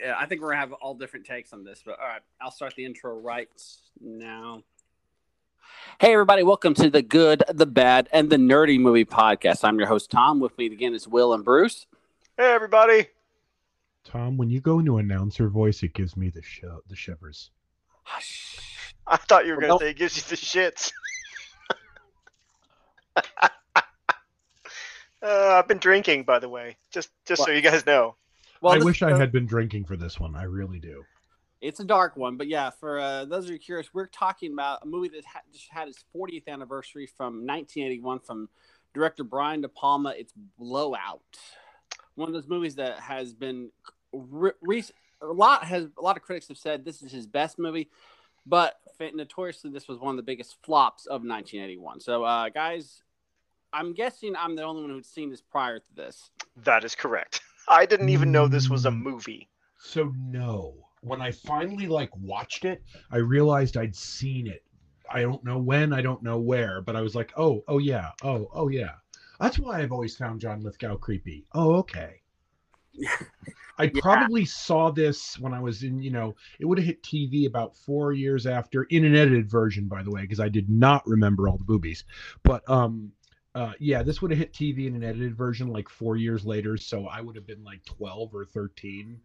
Yeah, I think we're gonna have all different takes on this, but all right, I'll start the intro right now. Hey, everybody, welcome to the Good, the Bad, and the Nerdy Movie Podcast. I'm your host, Tom. With me again is Will and Bruce. Hey, everybody. Tom, when you go into announcer voice, it gives me the sh- the shivers. I thought you were going to say it gives you the shits. uh, I've been drinking, by the way, just just so you guys know. Well, I this wish is I a- had been drinking for this one. I really do. It's a dark one, but yeah, for uh, those of you curious, we're talking about a movie that ha- just had its 40th anniversary from 1981 from director Brian De Palma. It's Blow Out, one of those movies that has been re- re- a lot has a lot of critics have said this is his best movie, but notoriously this was one of the biggest flops of 1981. So, uh, guys, I'm guessing I'm the only one who'd seen this prior to this. That is correct. I didn't even know this was a Mm. movie. So no, when I finally like watched it, I realized I'd seen it. I don't know when, I don't know where, but I was like, oh, oh yeah, oh, oh yeah. That's why I've always found John Lithgow creepy. Oh, okay. I Yeah. probably saw this when I was in, you know, it would have hit TV about four years after, in an edited version, by the way, because I did not remember all the boobies. But um, uh, yeah, this would have hit TV in an edited version like four years later, so I would have been like twelve or thirteen.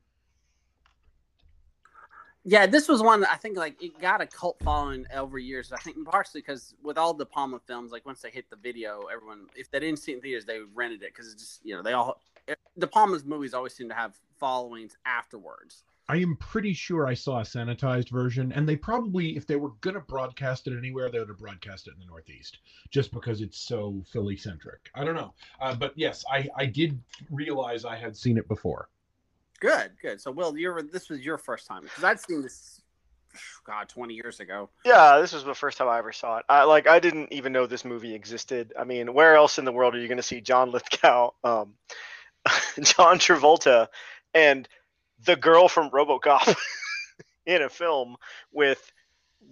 Yeah, this was one that I think like it got a cult following over years. I think partially because with all De Palma films, like once they hit the video, everyone if they didn't see it in theaters, they rented it because it's just you know they all De Palma's movies always seem to have followings afterwards. I am pretty sure I saw a sanitized version, and they probably, if they were gonna broadcast it anywhere, they would have broadcast it in the Northeast, just because it's so Philly centric. I don't know, uh, but yes, I I did realize I had seen it before. Good, good. So Will, you're this was your first time because I'd seen this, God, twenty years ago. Yeah, this was the first time I ever saw it. I like I didn't even know this movie existed. I mean, where else in the world are you going to see John Lithgow, um, John Travolta, and the girl from RoboCop in a film with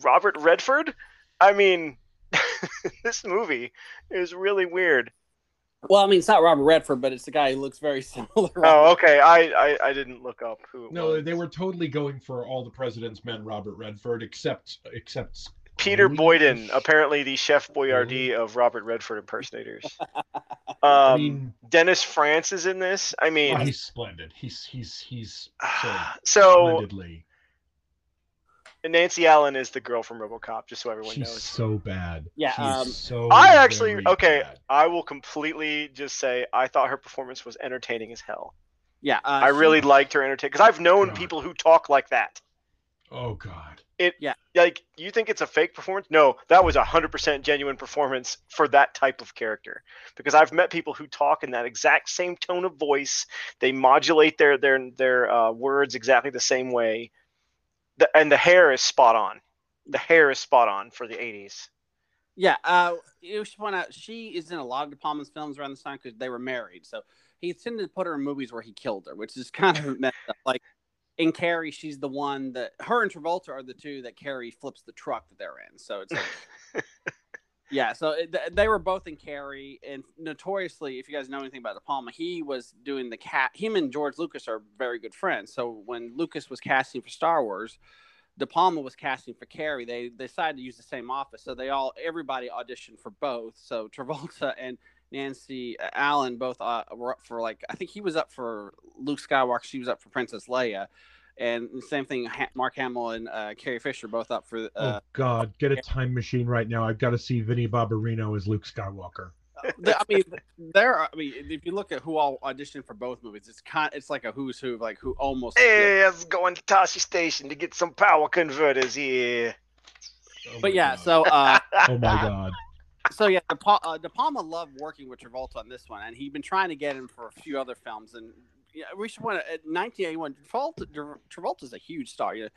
Robert Redford? I mean, this movie is really weird. Well, I mean it's not Robert Redford, but it's the guy who looks very similar. Oh, okay. I, I I didn't look up who. It No, was. they were totally going for all the President's Men, Robert Redford, except except Peter Boyden, apparently the Chef Boyardee of Robert Redford impersonators. Um, I mean, Dennis Franz is in this. I mean, oh, he's splendid. He's he's he's so so splendidly. Nancy Allen is the girl from RoboCop, just so everyone She's knows. so bad. Yeah, um, so. I actually okay. bad. I will completely just say I thought her performance was entertaining as hell. yeah, uh, I really she- liked her entertain because I've known God. people who talk like that. Oh God. It yeah, like you think it's a fake performance? No, that was a hundred percent genuine performance for that type of character. Because I've met people who talk in that exact same tone of voice. They modulate their their their uh, words exactly the same way. The, and the hair is spot on. The hair is spot on for the '80s. Yeah, uh, you should point out she is in a lot of De Palma's films around this time because they were married. So he tended to put her in movies where he killed her, which is kind of messed up. Like in Carrie, she's the one that her and Travolta are the two that Carrie flips the truck that they're in. So it's like, yeah. So it, th- they were both in Carrie, and notoriously, if you guys know anything about De Palma, he was doing the cat. Him and George Lucas are very good friends. So when Lucas was casting for Star Wars. De Palma was casting for Carrie. They, they decided to use the same office, so they all everybody auditioned for both. So Travolta and Nancy Allen both uh, were up for like I think he was up for Luke Skywalker, she was up for Princess Leia, and the same thing. Ha- Mark Hamill and uh, Carrie Fisher both up for. Uh, oh God, get a time machine right now. I've got to see Vinnie Barbarino as Luke Skywalker. I mean, there. Are, I mean, if you look at who all auditioned for both movies, it's kind. It's like a who's who, of, like who almost. Hey, let's go into Tosche Station to get some power converters here. Oh But yeah, God. so uh, Oh my God. So yeah, De, Pa- uh, De Palma loved working with Travolta on this one, and he'd been trying to get him for a few other films. And yeah, we should want. At 1981, Travolta, Travolta's a huge star. You know,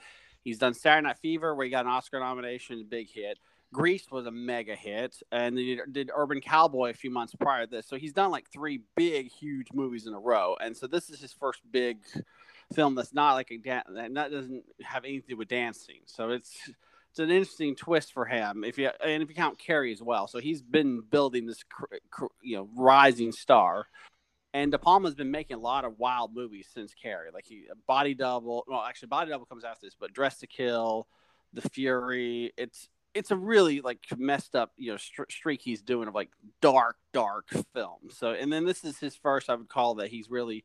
he's done Saturday Night Fever, where he got an Oscar nomination, big hit. Grease was a mega hit, and he did Urban Cowboy a few months prior to this. So he's done like three big, huge movies in a row, and so this is his first big film that's not like a dan- that doesn't have anything to do with dancing. So it's it's an interesting twist for him if you and if you count Carrie as well. So he's been building this you know rising star, And De Palma's been making a lot of wild movies since Carrie. Like he Body Double. Well, actually, Body Double comes after this, but Dress to Kill, The Fury. It's it's a really like messed up you know st- streak he's doing of like dark dark film. So and then this is his first I would call that he's really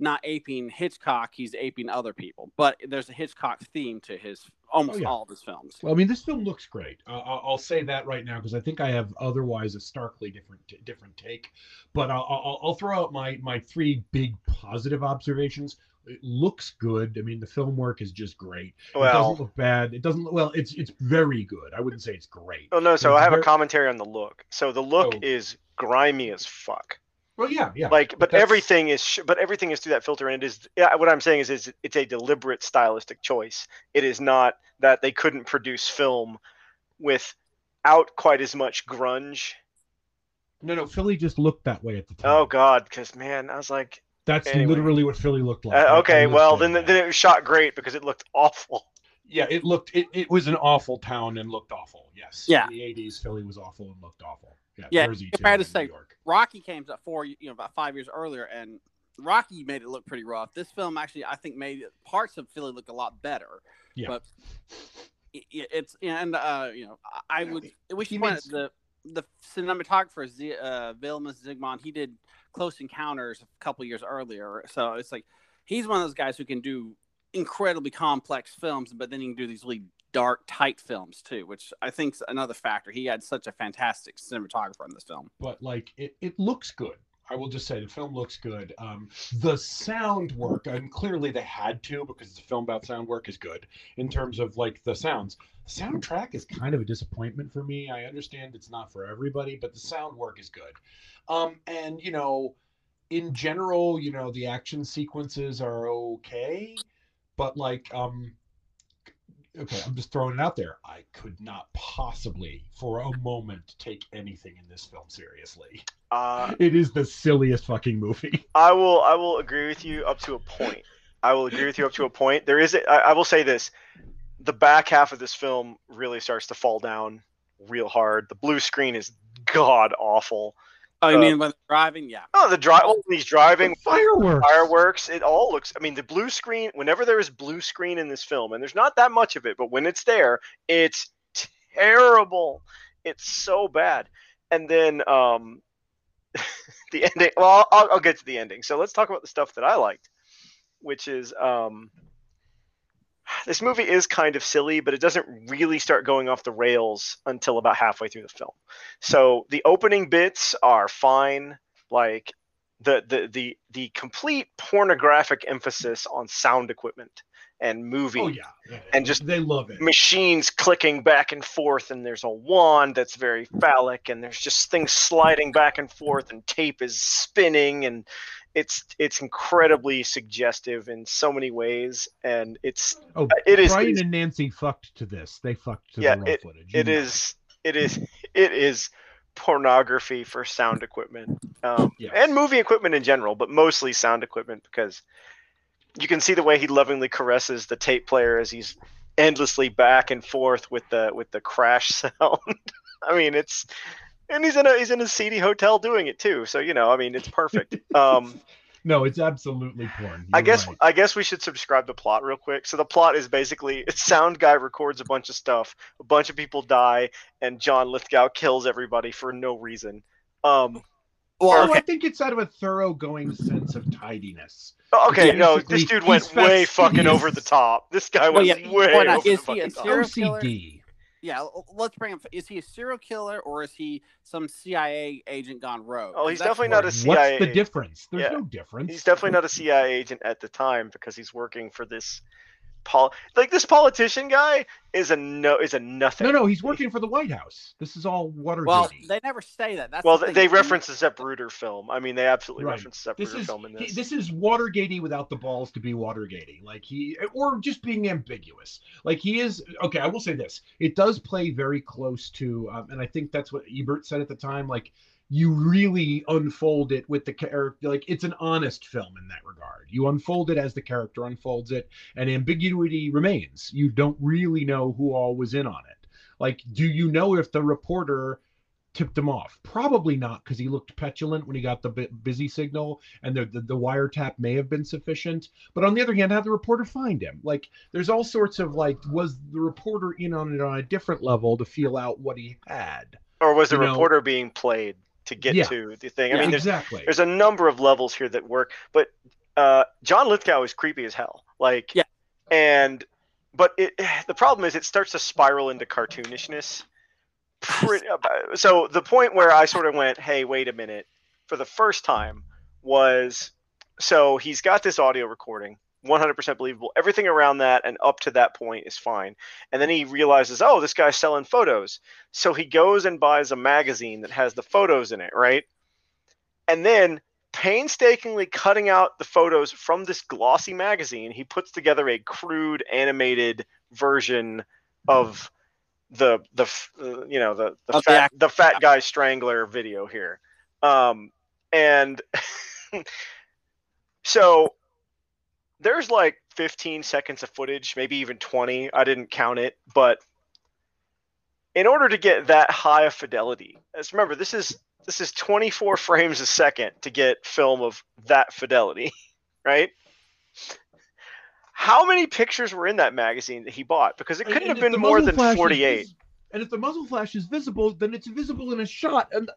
not aping Hitchcock, he's aping other people. But there's a Hitchcock theme to his almost Oh, yeah. all of his films. Well, I mean, this film looks great. Uh, I'll I'll say that right now because I think I have otherwise a starkly different different take. But I'll, I'll, I'll throw out my my three big positive observations. It looks good. I mean, the film work is just great. it Well, doesn't look bad. It doesn't. look Well, it's it's very good. I wouldn't say it's great. oh no. So it's I have a commentary on the look. So the look Oh. is grimy as fuck. Well, yeah, yeah. like but that's- everything is sh- but everything is through that filter and it is yeah what i'm saying is, is it's a deliberate stylistic choice it is not that they couldn't produce film without quite as much grunge No, no. Philly just looked that way at the time. oh god because man i was like That's anyway. literally what Philly looked like. uh, I- I okay well then that. then it was shot great because it looked awful yeah, it looked. It, it was an awful town and looked awful. Yes. Yeah. In the '80s, Philly was awful and looked awful. Yeah. Yeah, Jersey if too, I to say- New York. Rocky came out four, you know, about five years earlier, and Rocky made it look pretty rough. This film actually, I think, made parts of Philly look a lot better. Yeah. But it's and uh, you know, I would he should point the the cinematographer Z, uh, Vilmos Zsigmond. He did Close Encounters a couple years earlier, so it's like he's one of those guys who can do incredibly complex films, but then he can do these really dark, tight films too, which I think's another factor. He had such a fantastic cinematographer in this film. but like it, it looks good. I will just say the film looks good. Um, the sound work, and clearly they had to because the film about sound work is good in terms of like the sounds. Soundtrack is kind of a disappointment for me. I understand it's not for everybody, but the sound work is good. Um, and you know, in general, you know, the action sequences are okay, but like, um, okay, I'm just throwing it out there. I could not possibly, for a moment, take anything in this film seriously. uh, It is the silliest fucking movie. i will i will agree with you up to a point i will agree with you up to a point there is a, I, I will say this the back half of this film really starts to fall down real hard the blue screen is god awful Oh, you Uh, mean when they're driving? Yeah. Oh, the drive. Oh, he's driving Fireworks. fireworks. It all looks. I mean, the blue screen. Whenever there is blue screen in this film, and there's not that much of it, but when it's there, it's terrible. It's so bad. And then um, the ending. Well, I'll, I'll get to the ending. So let's talk about the stuff that I liked, which is um, this movie is kind of silly, but it doesn't really start going off the rails until about halfway through the film. So the opening bits are fine. Like the the the the complete pornographic emphasis on sound equipment and movie Oh yeah, yeah, And just they love it. machines clicking back and forth and there's a wand that's very phallic and there's just things sliding back and forth and tape is spinning and it's it's incredibly suggestive in so many ways and it's Oh, it is Brian and Nancy fucked to this. They fucked to Yeah, the raw footage. You it is it is it is pornography for sound equipment um, and movie equipment in general but mostly sound equipment because you can see the way he lovingly caresses the tape player as he's endlessly back and forth with the with the crash sound i mean it's and he's in a he's in a seedy hotel doing it too so you know i mean it's perfect um No, it's absolutely porn. I You're guess right. I guess we should subscribe the plot real quick. So the plot is basically a sound guy records a bunch of stuff, a bunch of people die, and John Lithgow kills everybody for no reason. Um, Oh, Well, I think it's out of a thoroughgoing sense of tidiness. okay, no, this dude went way fucking fastidious. over the top. This guy Well, went yeah, way why over Is the he fucking top. serial killer? OCD. Yeah, let's bring him. Is he a serial killer or is he some CIA agent gone rogue? Oh, he's definitely not a CIA. What's the difference? There's Yeah. no difference. He's definitely not a CIA agent at the time because he's working for this pol like this politician guy is a no is a nothing. No, no, he's working for the White House. This is all Watergate. Well, they never say that. That's Well, the they, reference the Zapruder film. I mean, they absolutely Right. reference the this Zapruder is film in he- this. this is Watergatey without the balls to be Watergatey. Like he or just being ambiguous. Like he is okay. I will say this: it does play very close to, um, and I think that's what Ebert said at the time. Like you really unfold it with the character. Like it's an honest film in that regard. You unfold it as the character unfolds it, and ambiguity remains. You don't really know who all was in on it. Like, do you know if the reporter tipped him off. Probably not because he looked petulant when he got the bu- busy signal, and the, the the wiretap may have been sufficient. But on the other hand, how the reporter find him. Like, there's all sorts of like, was the reporter in on it on a different level to feel out what he had? Or was the You know- reporter being played to get Yeah. to the thing? I Yeah, mean, there's exactly. there's a number of levels here that work, but uh, John Lithgow is creepy as hell. Like, Yeah. and but it the problem is it starts to spiral into cartoonishness. Pretty, so the point where I sort of went, "Hey, wait a minute," for the first time was so he's got this audio recording. 100% believable. Everything around that and up to that point is fine. And then he realizes, oh, this guy's selling photos. So he goes and buys a magazine that has the photos in it, right? And then painstakingly cutting out the photos from this glossy magazine, he puts together a crude animated version of the the uh, you know the the Of fat act- the fat guy strangler video here. Um and so there's like 15 seconds of footage, maybe even 20. I didn't count it, but in order to get that high of fidelity, as remember this is this is 24 frames a second to get film of that fidelity, right? How many pictures were in that magazine that he bought? Because it couldn't and have been more than flash is 48. and if the muzzle flash is visible, then it's visible in a shot, and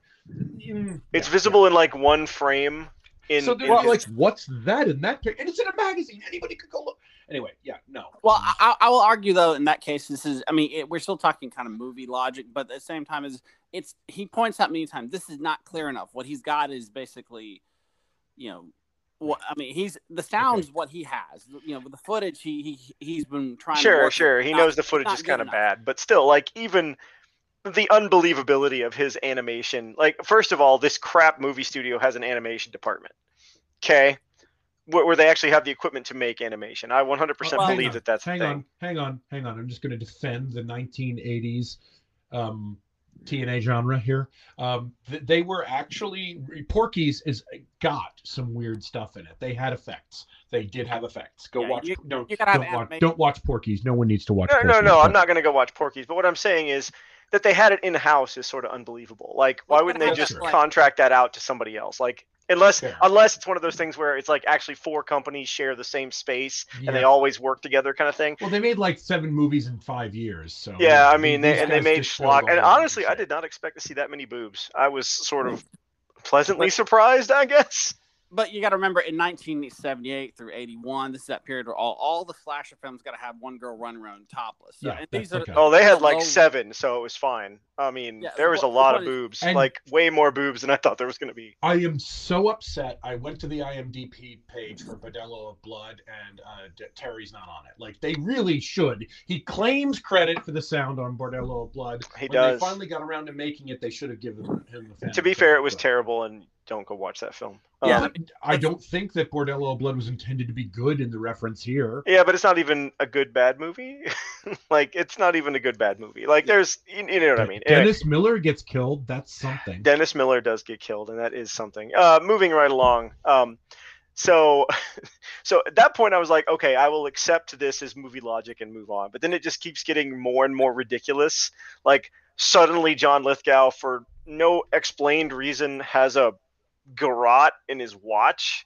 Mm, It's yeah, visible in like one frame. Yeah. In, So in they're like, "What's that in that?" pic-" And it's in a magazine. Anybody could go look. Anyway, yeah, no. Well, I, I will argue though in that case, this is. I mean, it, we're still talking kind of movie logic, but at the same time, is it's he points out many times this is not clear enough. What he's got is basically, you know, what I mean. He's the sounds what he has. You know, with the footage, he he he's been trying. to Sure, sure. He Not- knows the footage is good kind of bad, but still, like even the unbelievability of his animation. Like, first of all, this crap movie studio has an animation department. Okay, where, where they actually have the equipment to make animation. I 100% Well, believe on, that that's the hang thing. on, hang on, hang on. I'm just going to defend the 1980s um, TNA genre here. Um, th- they were actually Porky's is got some weird stuff in it. They had effects. They did have effects. Go Yeah, watch. you- no, you don't watch. animation. Don't watch Porky's. No one needs to watch. No, no, Porky's, no. I'm not going to go watch Porky's. But what I'm saying is that they had it in house is sort of unbelievable. Like, why wouldn't they just contract that out to somebody else? Like, unless Fair. unless it's one of those things where it's like actually four companies share the same space and they always work together, kind of thing. Well, they made like seven movies in five years. So Yeah, I mean, they, and they made schlock. And honestly, I did not expect to see that many boobs. I was sort of pleasantly surprised, I guess. But you got to remember, in 1978 through 81, this is that period where all, all the slasher films got to have one girl run around topless. So, Yeah, and these are okay. Oh, they had like low- seven, so it was fine. I mean, Yeah, there was a lot what of boobs, And- like way more boobs than I thought there was going to be. I am so upset. I went to the IMDb page for Bordello of Blood, and uh, D- Terry's not on it. Like they really should. He claims credit for the sound on Bordello of Blood. He when does. they finally got around to making it, they should have given him the. fan To be fair, it was credit, but- terrible, and don't go watch that film. Yeah. Um, I don't think that Bordello of Blood was intended to be good in the reference here. yeah, but it's not even a good bad movie. like, it's not even a good bad movie. Like, there's, you, you know what I mean. Anyway. Dennis Miller gets killed. That's something. Dennis Miller does get killed, and that is something. Uh, moving right along. Um, so, so at that point, I was like, okay, I will accept this as movie logic and move on. But then it just keeps getting more and more ridiculous. Like suddenly, John Lithgow, for no explained reason, has a garrote in his watch.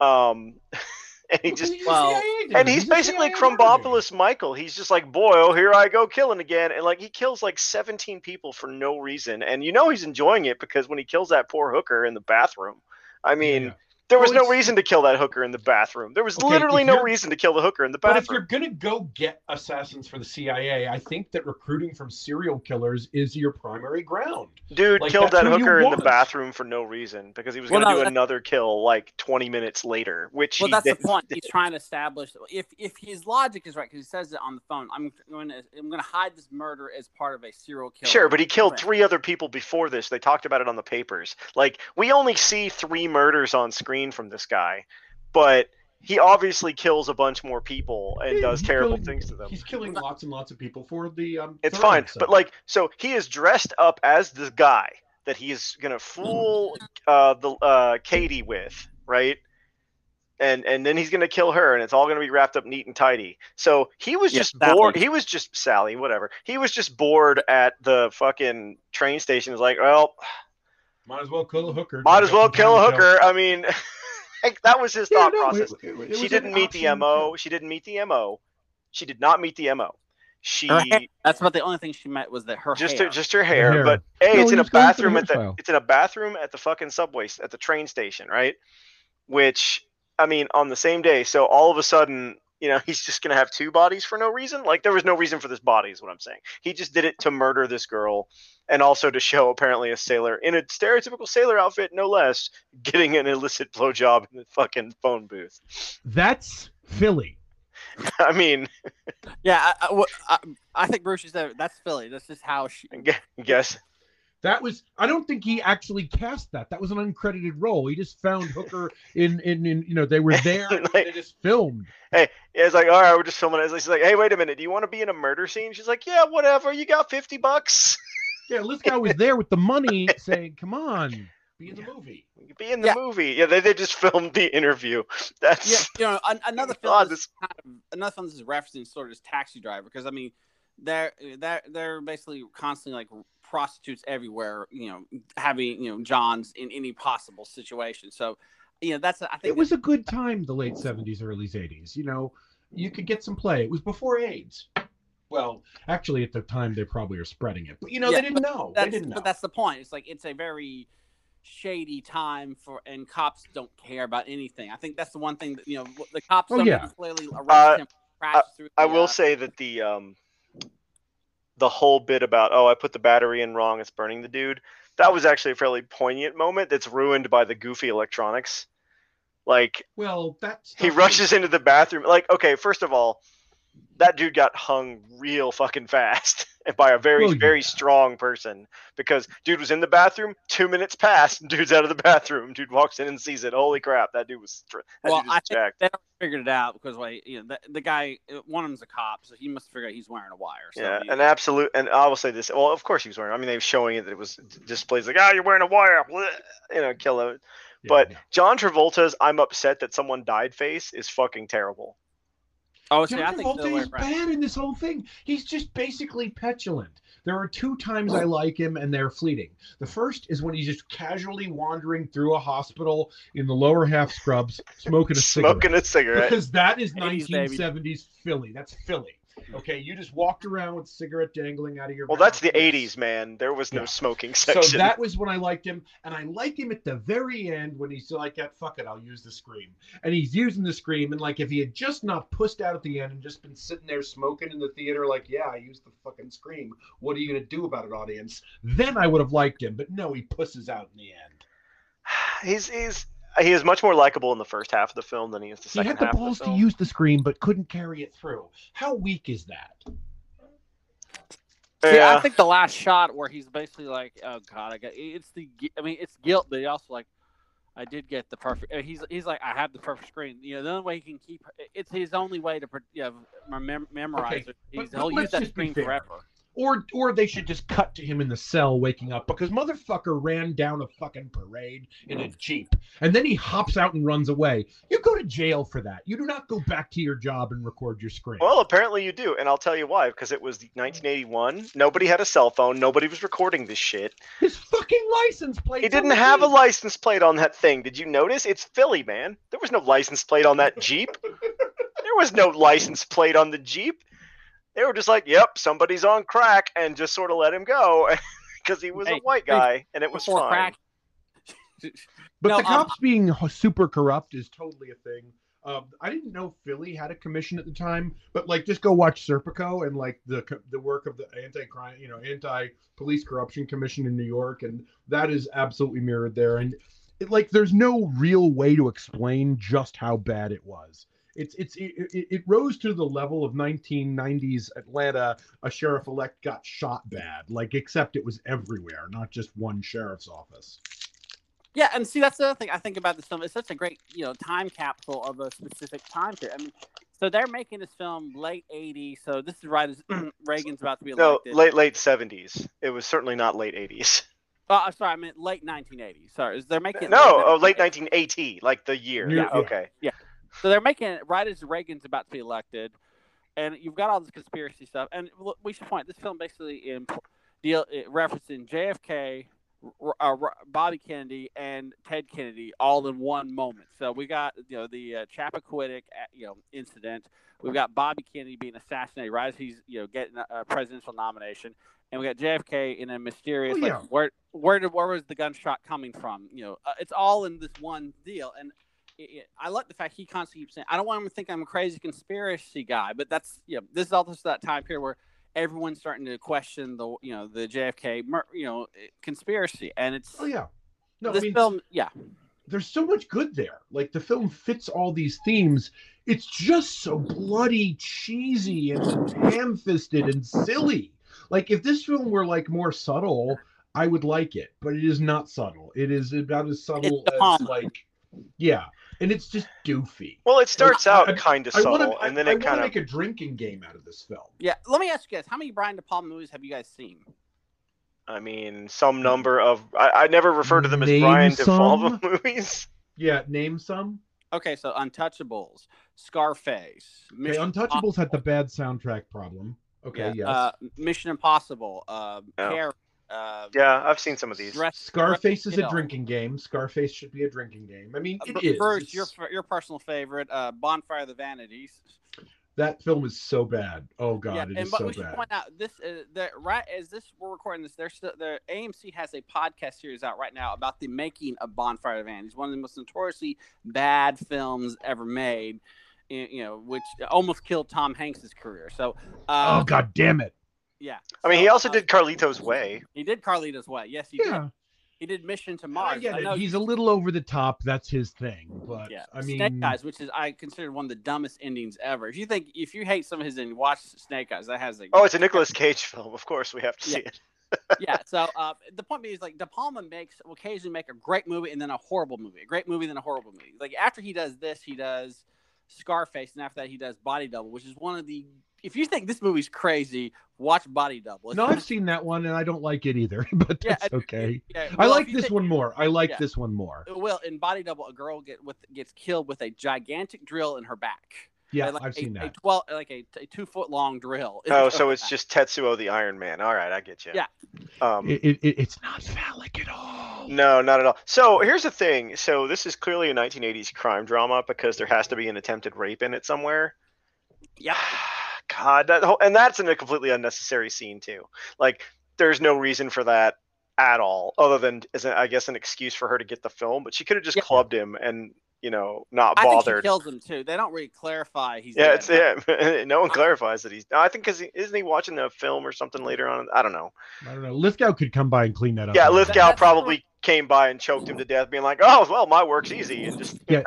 Um, and he just Well, and he's basically Crumbopoulos Michael. He's just like, boy, oh, here I go killing again. And like, he kills like 17 people for no reason. And you know, he's enjoying it because when he kills that poor hooker in the bathroom, I mean, Yeah. There was no reason to kill that hooker in the bathroom. There was Okay, literally no reason to kill the hooker in the bathroom. But if you're gonna go get assassins for the CIA, I think that recruiting from serial killers is your primary ground. Dude like, killed that hooker in the bathroom for no reason because he was Well, going to no, do another kill like 20 minutes later, which Well, he that's the point. He's trying to establish if if his logic is right because he says it on the phone. I'm going to I'm going to hide this murder as part of a serial killer. Sure, but he killed three other people before this. They talked about it on the papers. Like, we only see three murders on screen from this guy, but he obviously kills a bunch more people and Yeah, does terrible killing- things to them. He's killing lots and lots of people for the. Um, It's fine, episode. but like, so he is dressed up as the guy that he's gonna fool uh, the uh, Katie with, right? and and then he's gonna kill her, and it's all gonna be wrapped up neat and tidy. So he was Yeah, just Sally. bored. He was just Sally, whatever. He was just bored at the fucking train station. He's like, well, Might as well kill a hooker. might as well kill a time to hooker. I mean, that was his Yeah, thought no, process. it- it- it she didn't an meet the mo. She didn't meet the mo. She did not meet the mo. She hair, that's about the only thing she met was that her just hair. her, just her hair, hair. but hey, No, it's in a was the bathroom at the hairstyle. it's in a bathroom at the fucking subway at the train station, right? Which I mean, on the same day. So all of a sudden, you know, he's just gonna have two bodies for no reason. Like there was no reason for this body, is what I'm saying. He just did it to murder this girl, and also to show apparently a sailor in a stereotypical sailor outfit, no less, getting an illicit blowjob in the fucking phone booth. That's Philly. I mean, yeah, I, I, I, I think Bruce is there. That's Philly. That's just how she. I guess That was. I don't think he actually cast that. That was an uncredited role. He just found Hooker in in, in you know they were there. and Like- they just filmed. Hey, yeah, it's like, all right, we're just filming it. She's like, hey, wait a minute, do you want to be in a murder scene? She's like, yeah, whatever. You got fifty bucks. Yeah, Lithgow was there with the money, saying, "Come on, be in the movie." Be in the Yeah. movie. Yeah, they, they just filmed the interview. That's Yeah, you know, an, another film. God, is this- kind of, another film this is referencing sort of is Taxi Driver because I mean, they're they're they're basically constantly like prostitutes everywhere. You know, having you know Johns in any possible situation. So, you know, that's I think It was a good time, the late seventies, early eighties. You know, you could get some play. It was before AIDS. Well, actually, at the time they probably are spreading it, but you know Yeah, they didn't know. They that's didn't know. but that's the point. It's like it's a very shady time for and cops don't care about anything. I think that's the one thing that you know the cops Oh, somebody yeah. clearly arrest Uh, him, crash through. I will uh, say that the um the whole bit about oh I put the battery in wrong, it's burning the dude. That was actually a fairly poignant moment that's ruined by the goofy electronics. Like well, that's he rushes into the bathroom. Like, okay, first of all, that dude got hung real fucking fast by a very, Well, very yeah. strong person because dude was in the bathroom. Two minutes passed, and dude's out of the bathroom. Dude walks in and sees it. Holy crap, that dude was str- that Well, dude is I think they figured it out because like you know the, the guy one of them's a cop, so he must figure out he's wearing a wire. So Yeah, he- an absolute. And I will say this. Well, of course he was wearing. I mean, they were showing it that it was displays like, ah, you're wearing a wire. bleh," You know, kill him. Yeah, but yeah. John Travolta's "I'm upset that someone died" face is fucking terrible. Oh, see, I John think Travolta is around. bad in this whole thing. He's just basically petulant. There are two times I like him, and they're fleeting. The first is when he's just casually wandering through a hospital in the lower half scrubs, smoking a cigarette. Smoking a cigarette. Because that is 1970s Philly. That's Philly. Okay, you just walked around with a cigarette dangling out of your Well, mouth. that's the '80s, man. There was no Yeah. smoking section. So that was when I liked him, and I like him at the very end when he's like, "Yeah, "Fuck it, I'll use the scream," and he's using the scream, and like if he had just not pussed out at the end and just been sitting there smoking in the theater, like, "Yeah, I used the fucking scream. What are you gonna do about it, audience?" Then I would have liked him, but no, he pusses out in the end. he's he's he is much more likable in the first half of the film than he is the second. He second had the half balls of the to use the scream, but couldn't carry it through. How weak is that? See, yeah. I think the last shot where he's basically like, "Oh God, I got." It's the. I mean, it's guilt, but he also like, I did get the perfect. uh, He's he's like, I have the perfect screen. You know, the only way he can keep it's his only way to you know, mem- memorize Okay, it. He's, but he'll use that just screen forever. Or or they should just cut to him in the cell waking up because motherfucker ran down a fucking parade in a jeep and then he hops out and runs away. You go to jail for that. You do not go back to your job and record your screen. Well, apparently you do, and I'll tell you why. Because it was 1981. Nobody had a cell phone. Nobody was recording this shit. His fucking license plate. He didn't have a license plate on that thing. Did you notice? It's Philly, man. There was no license plate on that Jeep. There was no license plate on the Jeep. They were just like, "Yep, somebody's on crack," and just sort of let him go because he was a Hey, white hey, guy, and it was fine. crack. But No, the um, cops being super corrupt is totally a thing. Um, I didn't know Philly had a commission at the time, but like just go watch Serpico and like the the work of the anti-crime, you know, anti-police corruption commission in New York, and that is absolutely mirrored there. And it, like, there's no real way to explain just how bad it was. It's it's it, it, it rose to the level of 1990s Atlanta. A sheriff elect got shot bad, like except it was everywhere, not just one sheriff's office. Yeah, and see that's the other thing I think about this film. It's such a great, you know, time capsule of a specific time period. I mean, so they're making this film late '80s. So this is right as Reagan's about to be elected. No, late late 70s. It was certainly not late 80s. Oh, I'm sorry, I meant late 1980s. Sorry, is they're making No, late oh, late 1980, like the year. Yeah. Okay. So they're making it right as Reagan's about to be elected, and you've got all this conspiracy stuff. And we should point this film basically in deal referencing JFK, uh, Bobby Kennedy, and Ted Kennedy all in one moment. So we got you know the uh, Chappaquiddick uh, you know incident. We've got Bobby Kennedy being assassinated right as he's you know getting a presidential nomination, and we got JFK in a mysterious oh, yeah. like where where did where was the gunshot coming from? You know, uh, it's all in this one deal, and I like the fact he constantly keeps saying, "I don't want him to think I'm a crazy conspiracy guy," but that's you know, this is also that time period where everyone's starting to question the you know the JFK you know eh, conspiracy, and it's oh yeah, no, this I mean, film yeah. There's so much good there. Like the film fits all these themes. It's just so bloody cheesy and ham-fisted and silly. Like if this film were like more subtle, I would like it, but it is not subtle. It is about as subtle as like yeah, and it's just doofy. Well, it starts like, out kind of subtle, wanna, and then I, it kind of make a drinking game out of this film. Yeah, let me ask you guys: How many Brian De Palma movies have you guys seen? I mean, some number of. I, I never refer to them as name Brian De Palma movies. Yeah, name some. Okay, so Untouchables, Scarface. Okay, Untouchables had the bad soundtrack problem. Okay, yeah, yes. Uh, Mission Impossible, uh, oh. Carrie, uh, yeah, I've seen some of these. Dress, Scarface is a drinking game. Scarface should be a drinking game. I mean, it is. Bruce, your your personal favorite, uh, Bonfire of the Vanities. That film is so bad. Oh god, yeah, it and, but so we should point out this uh, the right as this we're recording this. There's still, the AMC has a podcast series out right now about the making of Bonfire of the Vanities, one of the most notoriously bad films ever made. You know, which almost killed Tom Hanks's career. So, uh, oh god damn it! Yeah. I mean, he also uh, did Carlito's Way. He did Carlito's Way. Yes, he yeah. did. He did Mission to Mars. I get it. I He's a little over the top. That's his thing. But yeah. I mean, Snake Eyes, which is I consider one of the dumbest endings ever. If you think if you hate some of his endings, watch Snake Eyes. That has a oh, it's a Nicolas Cage film. Of course, we have to see yeah. it. yeah. So uh, the point being is like De Palma makes will occasionally make a great movie and then a horrible movie, a great movie then a horrible movie. Like after he does this, he does Scarface, and after that he does Body Double, which is one of the if you think this movie's crazy, watch Body Double. It's no, I've seen that one and I don't like it either, but that's yeah, okay. Yeah, well, I like this think, one more. I like yeah. this one more. Well, in Body Double, a girl get with gets killed with a gigantic drill in her back. Yeah, like I've a, seen that. A twelve, like a, a two foot long drill. Oh, so it's back. just Tetsuo the Iron Man. All right, I get you. Yeah. Um, it, it, it's not phallic at all. No, not at all. So here's the thing. So this is clearly a 1980s crime drama because there has to be an attempted rape in it somewhere. Yeah. God, that whole, and that's in a completely unnecessary scene too. Like, there's no reason for that at all, other than as a, I guess an excuse for her to get the film. But she could have just yeah. clubbed him and you know not I bothered. Think kills him too. They don't really clarify he's. Yeah, it's yeah. no one clarifies that he's. I think because he, isn't he watching the film or something later on? I don't know. I don't know. Lithgow could come by and clean that up. Yeah, Lithgow that, probably came by and choked him to death, being like, "Oh, well, my work's easy," and just yeah.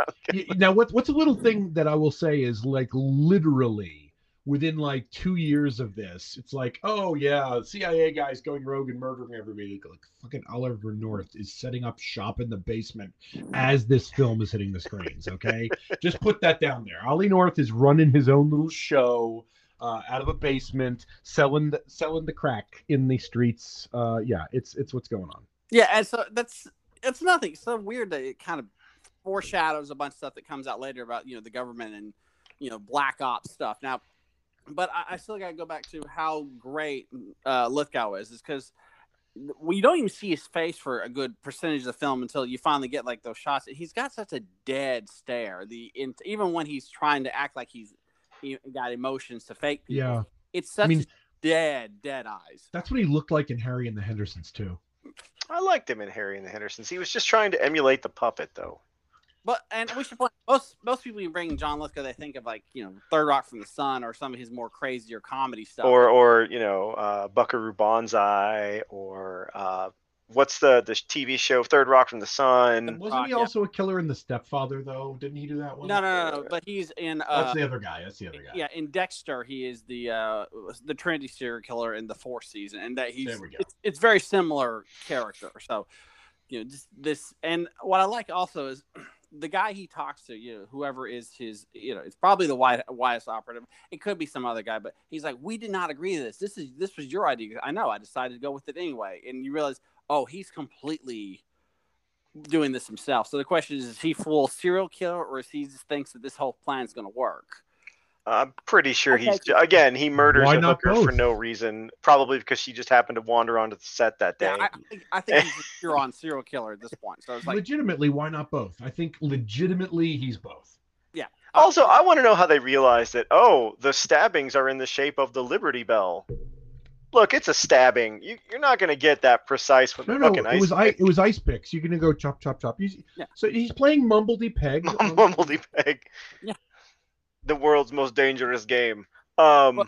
now, what what's a little thing that I will say is like literally within like two years of this, it's like, oh yeah, CIA guys going rogue and murdering everybody. Like fucking Oliver North is setting up shop in the basement as this film is hitting the screens. Okay, just put that down there. Ollie North is running his own little show. Uh, out of a basement, selling the, selling the crack in the streets. Uh, yeah, it's it's what's going on. Yeah, and so that's it's nothing. It's so weird that it kind of foreshadows a bunch of stuff that comes out later about you know the government and you know black ops stuff. Now, but I, I still got to go back to how great uh, Lithgow is, is because we don't even see his face for a good percentage of the film until you finally get like those shots. He's got such a dead stare. The in, even when he's trying to act like he's he got emotions to fake people, yeah, it's such I mean, dead, dead eyes. That's what he looked like in Harry and the Hendersons too. I liked him in Harry and the Hendersons. He was just trying to emulate the puppet, though. But and we should point most most people you bring John Lithgow, they think of like you know Third Rock from the Sun or some of his more crazier comedy stuff. Or or you know uh, Buckaroo Banzai or uh, what's the the TV show Third Rock from the Sun? Wasn't he also a killer in The Stepfather though? Didn't he do that one? No, no, no. no. But he's in. Uh, That's the other guy. That's the other guy. Yeah, in Dexter, he is the uh, the Trinity serial killer in the fourth season, and that he's it's, it's very similar character. So you know just this and what I like also is the guy he talks to, you know, whoever is his, you know, it's probably the White Wyeth operative. It could be some other guy, but he's like, we did not agree to this. This is this was your idea. I know. I decided to go with it anyway. And you realize, oh, he's completely doing this himself. So the question is: Is he full serial killer, or is he just thinks that this whole plan is going to work? I'm pretty sure Okay. he's again he murders Why a not hooker for no reason, probably because she just happened to wander onto the set that day. Yeah, I, I think I think he's a pure on serial killer at this point. So it's like, legitimately, why not both? I think legitimately he's both. Yeah. Also, I want to know how they realized that. Oh, the stabbings are in the shape of the Liberty Bell. Look, it's a stabbing. You, you're not going to get that precise with No, the no, fucking it ice. was I, it was ice picks. You're gonna go chop, chop, chop. He's, Yeah. So he's playing Mumbledy Peg. um, Mumbledy Peg. Yeah. The world's most dangerous game. Um, Well-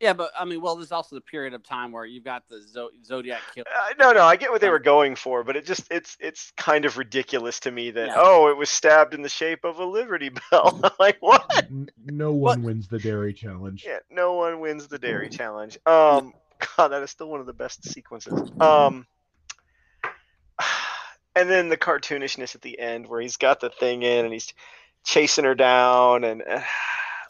yeah, but I mean, well, there's also the period of time where you've got the Zo- Zodiac killer. uh, no, no, I get what they were going for, but it just it's it's kind of ridiculous to me that Yeah. oh, it was stabbed in the shape of a Liberty Bell. I'm like what? n- no one wins the dairy challenge. Yeah, no one wins the dairy challenge. Um, God, that is still one of the best sequences. Um, and then the cartoonishness at the end, where he's got the thing in and he's chasing her down, and uh,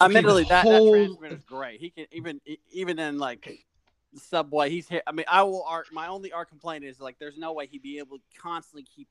Admittedly, the that, whole- that transmitter is great. He can even even in like subway, he's hit. I mean, I will. Art, my only art complaint is like, there's no way he'd be able to constantly keep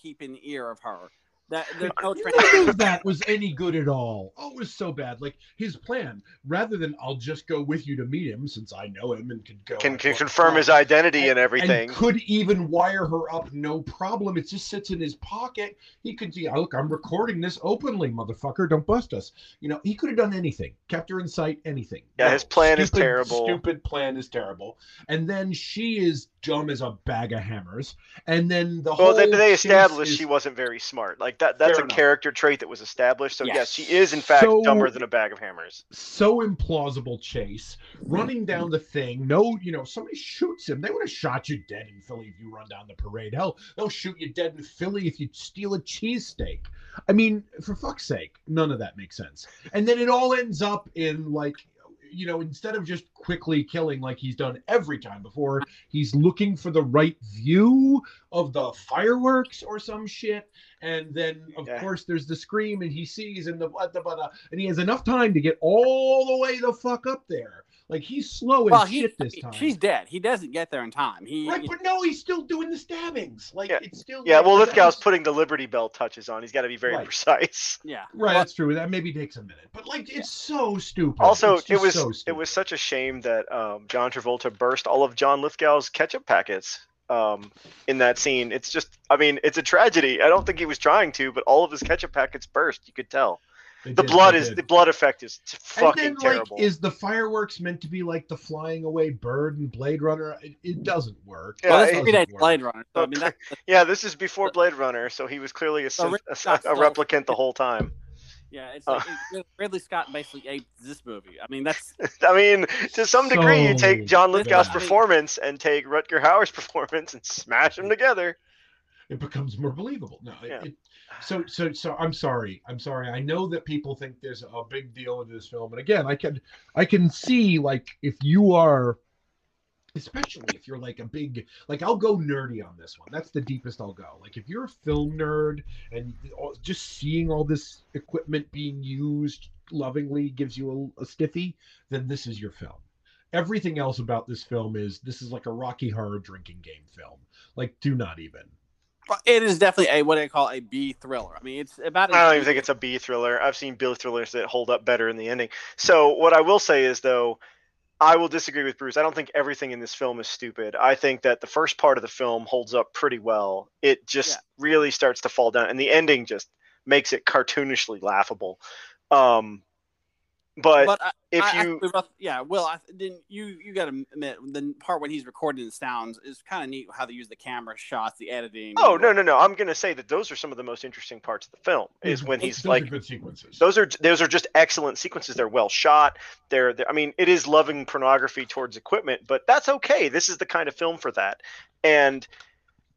keep an ear of her. That there's no None of that was any good at all. Oh, it was so bad. Like his plan, rather than I'll just go with you to meet him since I know him and can go can, at can confirm his identity and everything. And could even wire her up, no problem. It just sits in his pocket. He could see, look, I'm recording this openly, motherfucker. Don't bust us. You know, he could have done anything, kept her in sight, anything. Yeah, his plan is terrible. Stupid plan is terrible. And then she is dumb as a bag of hammers. And then the well, whole they, they established is- she wasn't very smart. Like that. That's a enough. character trait that was established. So Yes. yes, she is in fact So- dumber than a bag of hammers. so implausible chase running down the thing no you know somebody shoots him they would have shot you dead in philly if you run down the parade hell they'll shoot you dead in philly if you steal a cheesesteak i mean for fuck's sake none of that makes sense and then it all ends up in like you know instead of just quickly killing like he's done every time before he's looking for the right view of the fireworks or some shit. And then of Yeah. course there's the scream and he sees and the blah, blah, blah, blah, and he has enough time to get all the way the fuck up there like he's slow as Well, he, shit this time she's dead. He doesn't get there in time. He, right but no he's still doing the stabbings like Yeah. it's still Yeah, like, well, that Lithgow's putting the Liberty Bell touches on. He's got to be very Right. precise. yeah, right Well, that's true that maybe takes a minute but like it's so stupid Also, it was so it was such a shame that um, John Travolta burst all of John Lithgow's ketchup packets um, in that scene. It's just, I mean, it's a tragedy. I don't think he was trying to, but all of his ketchup packets burst. You could tell. They The did, blood is did. the blood effect is t- And fucking then, terrible. like, is the fireworks meant to be like the flying away bird and Blade Runner? It, it doesn't work. Yeah, well, it this doesn't work. Blade Runner. So I mean, that's yeah, this is before Blade Runner, so he was clearly a, So a, a replicant the whole time. yeah. It's Uh. like it- Ridley Scott basically aped this movie. I mean, that's I mean, to some degree, you take John bad. Lithgow's I performance and take Rutger Hauer's performance and smash them together. It becomes more believable. No, it, Yeah. it, so so so. I'm sorry. I'm sorry. I know that people think there's a big deal into this film, and again, I can I can see like if you are especially if you're like a big like i'll go nerdy on this one that's the deepest i'll go like if you're a film nerd and just seeing all this equipment being used lovingly gives you a, a stiffy then this is your film everything else about this film is this is like a rocky horror drinking game film like do not even it is definitely a what I call a B thriller. I mean, it's about. I don't even think it's a B thriller. I've seen B thrillers that hold up better in the ending. So what I will say is though, I will disagree with Bruce. I don't think everything in this film is stupid. I think that the first part of the film holds up pretty well. It just Yeah. really starts to fall down, and the ending just makes it cartoonishly laughable. Um, but, But I, if I- I you think we both- yeah, Will, I didn't you you got to admit the part when he's recording the sounds is kind of neat how they use the camera shots, the editing. oh no no no, I'm gonna say that those are some of the most interesting parts of the film. Is when he's those are like good sequences those are those are just excellent sequences. They're well shot. They're, they're I mean, it is loving pornography towards equipment, but that's okay. This is the kind of film for that. And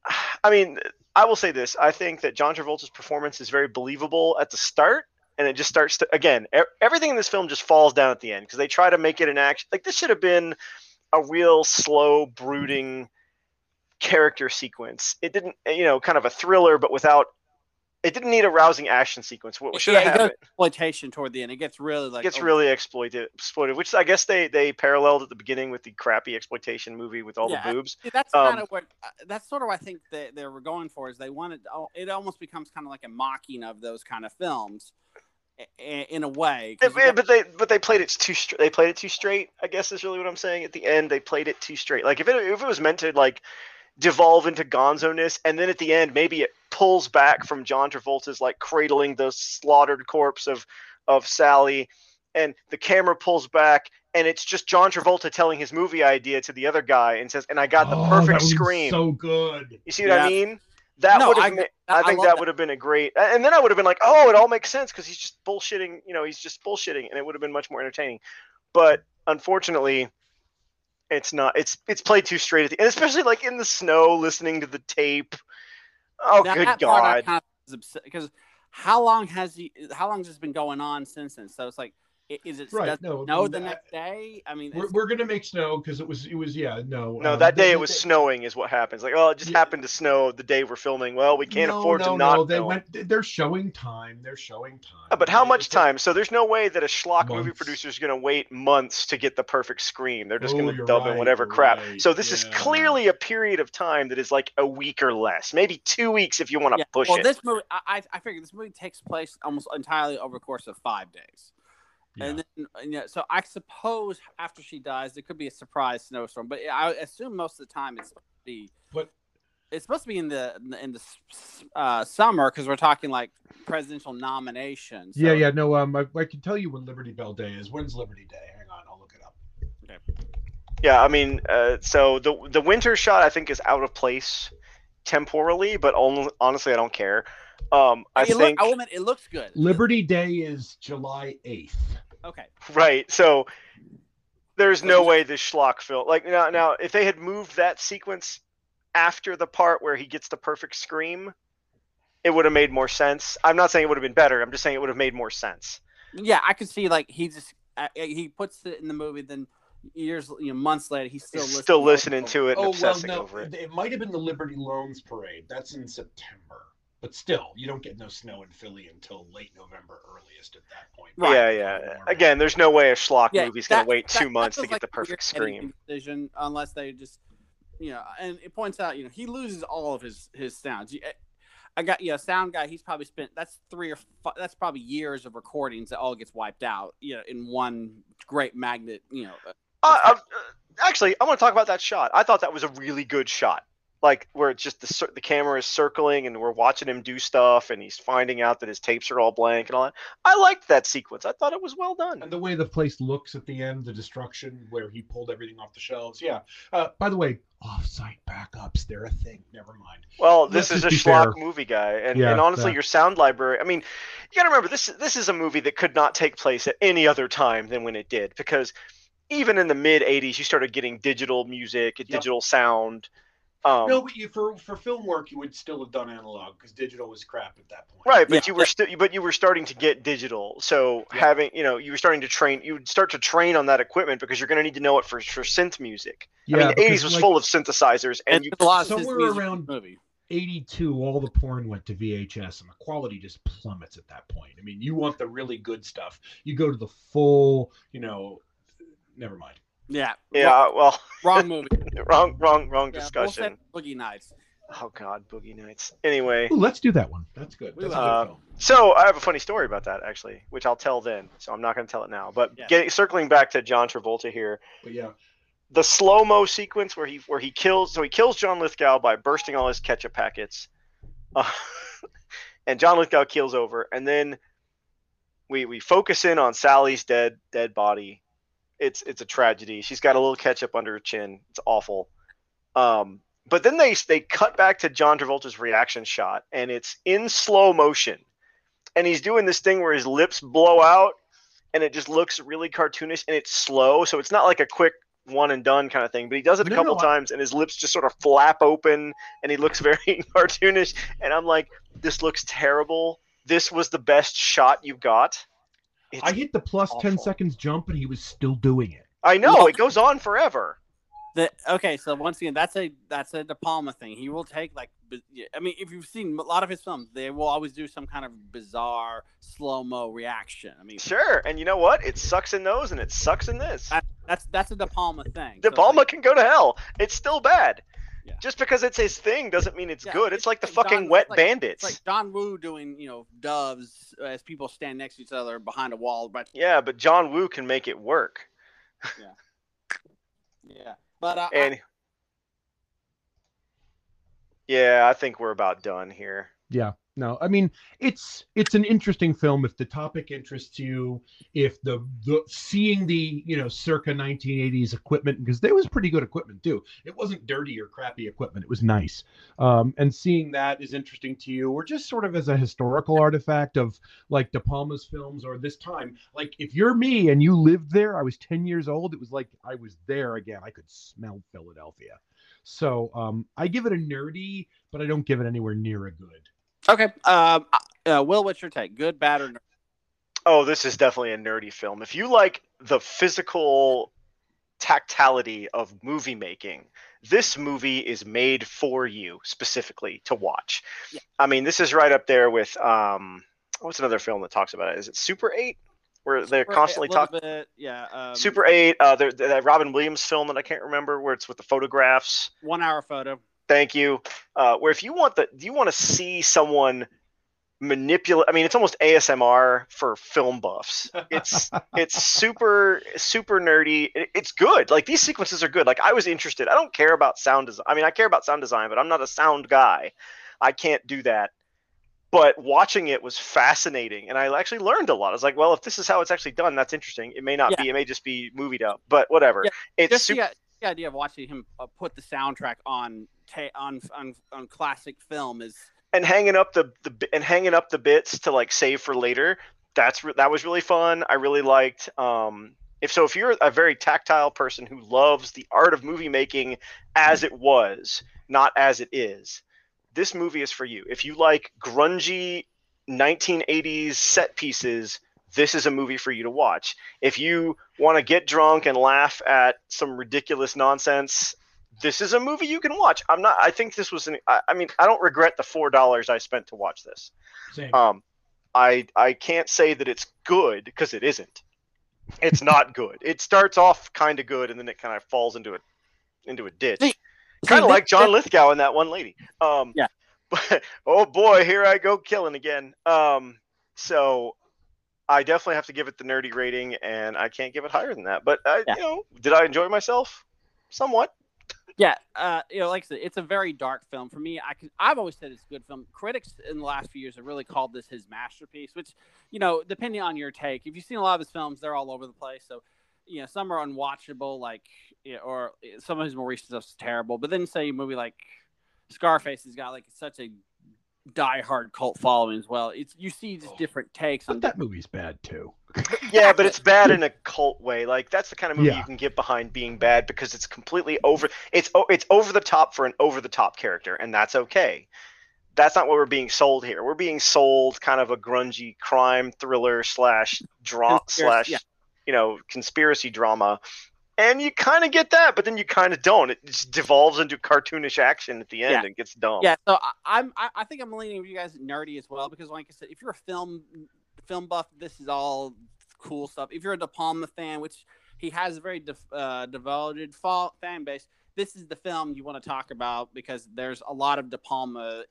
I mean, I will say this: I think that John Travolta's performance is very believable at the start, and it just starts to again. Everything in this film just falls down at the end because they try to make it an action. Like this should have been a real slow, brooding character sequence. It didn't, you know, kind of a thriller, but without it didn't need a rousing action sequence. What should yeah, have it goes it? exploitation toward the end. It gets really like gets over- really exploited, exploited, which I guess they they paralleled at the beginning with the crappy exploitation movie with all Yeah, the boobs. See, that's Um, kind of what uh, that's sort of what I think that they were going for is they wanted oh, it almost becomes kind of like a mocking of those kind of films i- i- in a way. you Yeah, got- but they but they played it too straight. They played it too straight. I guess is really what I'm saying. At the end, they played it too straight. Like if it if it was meant to like devolve into gonzo-ness, and then at the end maybe it pulls back from John Travolta's like cradling the slaughtered corpse of of Sally, and the camera pulls back. And it's just John Travolta telling his movie idea to the other guy and says, "And I got the Oh, perfect would've scream." So good. You see what I mean? That No, would I have. get- I, I think that that. would have been a great. And then I would have been like, "Oh, it all makes sense because he's just bullshitting." You know, he's just bullshitting, and it would have been much more entertaining. But unfortunately, it's not. It's it's played too straight at the, and especially like in the snow, listening to the tape. Oh, good that part god! because how long has he? How long has this been going on since then? So it's like, i- is it Right, does no, it that- the next day? I mean, We're, we're gonna make snow because it was it was yeah no No, um, that day they- it was they- snowing, is what happens. Like, oh, it just Yeah. happened to snow the day we're filming. Well, we can't no, afford no, to not. No, they film. went. They're showing time. They're showing time. Uh, But how much it's a- time? So there's no way that a schlock movie producer is going to wait months to get the perfect screen. They're just Oh, going to you're dub in whatever crap. right, So this is clearly a period of time that is like a week or less, maybe two weeks if you want to yeah. push well, it. Well, this movie, I, I I figure this movie takes place almost entirely over the course of five days. Yeah. And then, and yeah, so I suppose after she dies, there could be a surprise snowstorm. But I assume most of the time it's supposed to be. But- it's supposed to be in the in the uh, summer because we're talking like presidential nominations. yeah, So- yeah. No, um, I, I can tell you when Liberty Bell Day is. When's Liberty Day? Hang on, I'll look it up. yeah, I mean, uh, so the the winter shot I think is out of place temporally, but only, honestly I don't care. Um, I It look- think I will admit, it looks good. Liberty Day is July eighth. Okay. Right. So there's no way this schlock film like now now if they had moved that sequence after the part where he gets the perfect scream, it would have made more sense. I'm not saying it would have been better. I'm just saying it would have made more sense. Yeah, I could see like he just uh, he puts it in the movie, then years, you know, months later, he's still He's listening still over listening to over. it and Oh well, no, over it. it might have been the Liberty Loans Parade. That's in September, but still, you don't get no snow in Philly until late November, earliest at that point. Right. Yeah, yeah. Again, there's no way a schlock Yeah, movie's gonna wait that- two that months to get like the perfect editing scream. decision unless they just, you know, and it points out, you know, he loses all of his his sounds. You- I got yeah, sound guy. He's probably spent that's three or five, that's probably years of recordings that all gets wiped out, you know, in one great magnet, you know. uh, Uh, uh, actually, I want to talk about that shot. I thought that was a really good shot. Like where it's just the the camera is circling and we're watching him do stuff and he's finding out that his tapes are all blank and all that. I liked that sequence. I thought it was well done. And the way the place looks at the end, the destruction where he pulled everything off the shelves. Yeah. Uh, by the way, off-site backups, they're a thing. Never mind. Well, this Let's is a schlock fair. movie guy, and, Yeah, and honestly, yeah. your sound library. I mean, you got to remember this. This is a movie that could not take place at any other time than when it did, because even in the mid '80s, you started getting digital music, Yep. digital sound. Um, no, but you, for for film work, you would still have done analog because digital was crap at that point. Right, but Yeah. you were still, but you were starting to get digital. So Yeah. having, you know, you were starting to train. You would start to train on that equipment because you're going to need to know it for for synth music. Yeah, I mean, the because, '80s was like, full of synthesizers, and and you. a lot of his somewhere around- movie. 82 all the porn went to vhs and the quality just plummets at that point i mean you want the really good stuff you go to the full you know never mind Yeah. Yeah, well, Wrong, wrong movie. wrong, wrong, wrong Yeah, we'll discussion. Boogie Nights. Oh God, Boogie Nights. Anyway, Ooh, let's do that one that's good that's will. a Uh, good film. so I have a funny story about that actually, which I'll tell then. So I'm not going to tell it now. But Yeah. getting circling back to John Travolta here, but yeah the slow mo sequence where he where he kills so he kills John Lithgow by bursting all his ketchup packets, uh, and John Lithgow keels over, and then we we focus in on Sally's dead dead body. It's it's a tragedy. She's got a little ketchup under her chin. It's awful. Um, but then they they cut back to John Travolta's reaction shot, and it's in slow motion, and he's doing this thing where his lips blow out, and it just looks really cartoonish, and it's slow, so it's not like a quick one and done kind of thing. But he does it a No, couple no, times, and his lips just sort of flap open, and he looks very cartoonish. And I'm like, this looks terrible. This was the best shot you got. It's, i hit the plus 10 awful. seconds jump and he was still doing it I know Well- it goes on forever. The, okay, so once again, that's a that's a De Palma thing. He will take like, I mean, if you've seen a lot of his films, they will always do some kind of bizarre slow mo reaction. I mean, sure, and you know what? It sucks in those, and it sucks in this. That, that's that's a De Palma thing. De Palma like, can go to hell. It's still bad. Yeah. Just because it's his thing doesn't mean it's Yeah, good. It's, it's like the like fucking John- wet like- bandits. It's like John Woo doing, you know, doves as people stand next to each other behind a wall. But yeah, but John Woo can make it work. yeah, Yeah. but uh, I- And yeah, I think we're about done here. Yeah. No, I mean it's it's an interesting film if the topic interests you, if the the seeing the you know circa 1980s equipment because there was pretty good equipment too. It wasn't dirty or crappy equipment. It was nice. Um, and seeing that is interesting to you, or just sort of as a historical artifact of like De Palma's films or this time. Like if you're me and you lived there, I was 10 years old. It was like I was there again. I could smell Philadelphia. So um, I give it a nerdy, but I don't give it anywhere near a good. Okay. Um, uh, Will, what's your take? Good, bad, or no? Oh, this is definitely a nerdy film. If you like the physical tactility of movie making, this movie is made for you specifically to watch. Yeah. I mean, this is right up there with um what's another film that talks about it? Is it Super 8? Where they're constantly talking yeah. Um, Super 8, uh that Robin Williams film that I can't remember where it's with the photographs. one hour photo. Thank you. Uh, where if you want the, do you want to see someone manipulate. I mean, it's almost ASMR for film buffs. It's it's super super nerdy. It- it's good. Like these sequences are good. Like I was interested. I don't care about sound design. I mean, I care about sound design, but I'm not a sound guy. I can't do that. But watching it was fascinating, and I actually learned a lot. I was like, well, if this is how it's actually done, that's interesting. It may not Yeah. be. It may just be movied up, but whatever. Yeah, It's Just super. the, the idea of watching him uh, put the soundtrack on ta- on on on classic film is and hanging up the, the and hanging up the bits to like save for later that's re- that was really fun. I really liked um if so if you're a very tactile person who loves the art of movie making as it was not as it is this movie is for you. If you like grungy 1980s set pieces this is a movie for you to watch if you want to get drunk and laugh at some ridiculous nonsense this is a movie you can watch. I'm not. I think this was an. I, I mean, I don't regret the four dollars I spent to watch this. Same. Um, I I can't say that it's good because it isn't. It's not good. It starts off kind of good and then it kind of falls into a into a ditch. See- kind of like that- John Lithgow and that one lady. Um, Yeah. But oh boy, here I go killing again. Um, so I definitely have to give it the nerdy rating, and I can't give it higher than that. But I, Yeah. you know, did I enjoy myself? Somewhat. Yeah, uh, you know, like I said, it's a very dark film for me. I can, I've always said it's a good film. Critics in the last few years have really called this his masterpiece. Which, you know, depending on your take, if you've seen a lot of his films, they're all over the place. So, you know, some are unwatchable, like, you know, or some of his more recent stuff's terrible. But then, say a movie like Scarface has got like such a die-hard cult following as well. It's you see just oh. different takes on but that movie's bad too. Yeah, but it's bad in a cult way. Like that's the kind of movie Yeah. you can get behind being bad because it's completely over. It's o- it's over the top for an over the top character, and that's okay. That's not what we're being sold here. We're being sold kind of a grungy crime thriller slash drama Conspiracy, slash yeah. you know conspiracy drama, and you kind of get that, but then you kind of don't. It just devolves into cartoonish action at the end Yeah. and gets dumb. Yeah, so I, I'm I, I think I'm leaning with you guys nerdy as well because, like I said, if you're a film film buff, this is all cool stuff. If you're a De Palma fan, which he has a very def, uh, devoted fa- fan base, this is the film you want to talk about because there's a lot of De Palma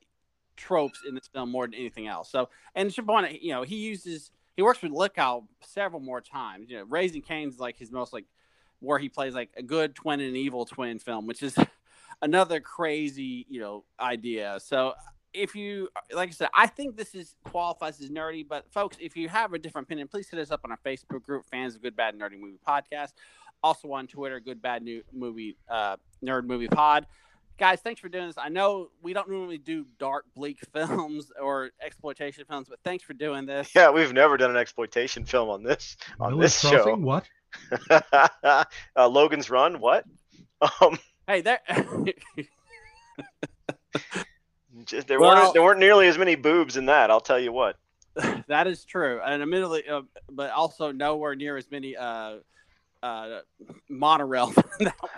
tropes in this film more than anything else. So, and point, you know, he uses he works with Lithgow several more times. You know, Raising Cain's like his most like where he plays like a good twin and an evil twin film, which is another crazy, you know, idea. So if you like I said, I think this is qualifies as nerdy, but folks, if you have a different opinion, please hit us up on our Facebook group, fans of Good Bad Nerdy Movie Podcast. Also on Twitter, Good Bad New Movie uh, Nerd Movie Pod. Guys, thanks for doing this. I know we don't normally do dark, bleak films or exploitation films, but thanks for doing this. Yeah, we've never done an exploitation film on this on Miller's this Crossing? show. What? uh, Logan's Run. What? Um, Hey, there. just, there Well- weren't there weren't nearly as many boobs in that. I'll tell you what. that is true, and admittedly, uh, but also nowhere near as many uh, uh, monorail.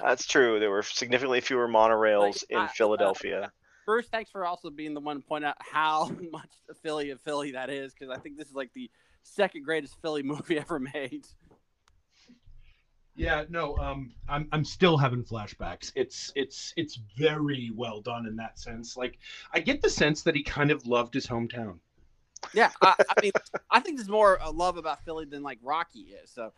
That's true. There were significantly fewer monorails Like, in Philadelphia. Bruce, thanks for also being the one to point out how much Philly of Philly that is, because I think this is like the second greatest Philly movie ever made. Yeah, no, um, I'm I'm still having flashbacks. It's it's it's very well done in that sense. Like, I get the sense that he kind of loved his hometown. Yeah, I, I mean, I think there's more uh, love about Philly than like Rocky is. So,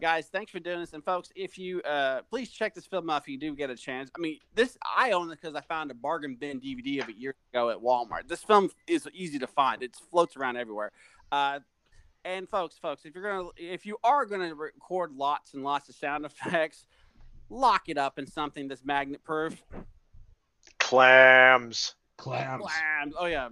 guys, thanks for doing this. And folks, if you uh, please check this film out if you do get a chance. I mean, this I own it because I found a bargain bin DVD of it years ago at Walmart. This film is easy to find. It floats around everywhere. Uh, and folks, folks, if you're gonna if you are gonna record lots and lots of sound effects, lock it up in something that's magnet proof. Clams. Clams. Clams. Oh yeah.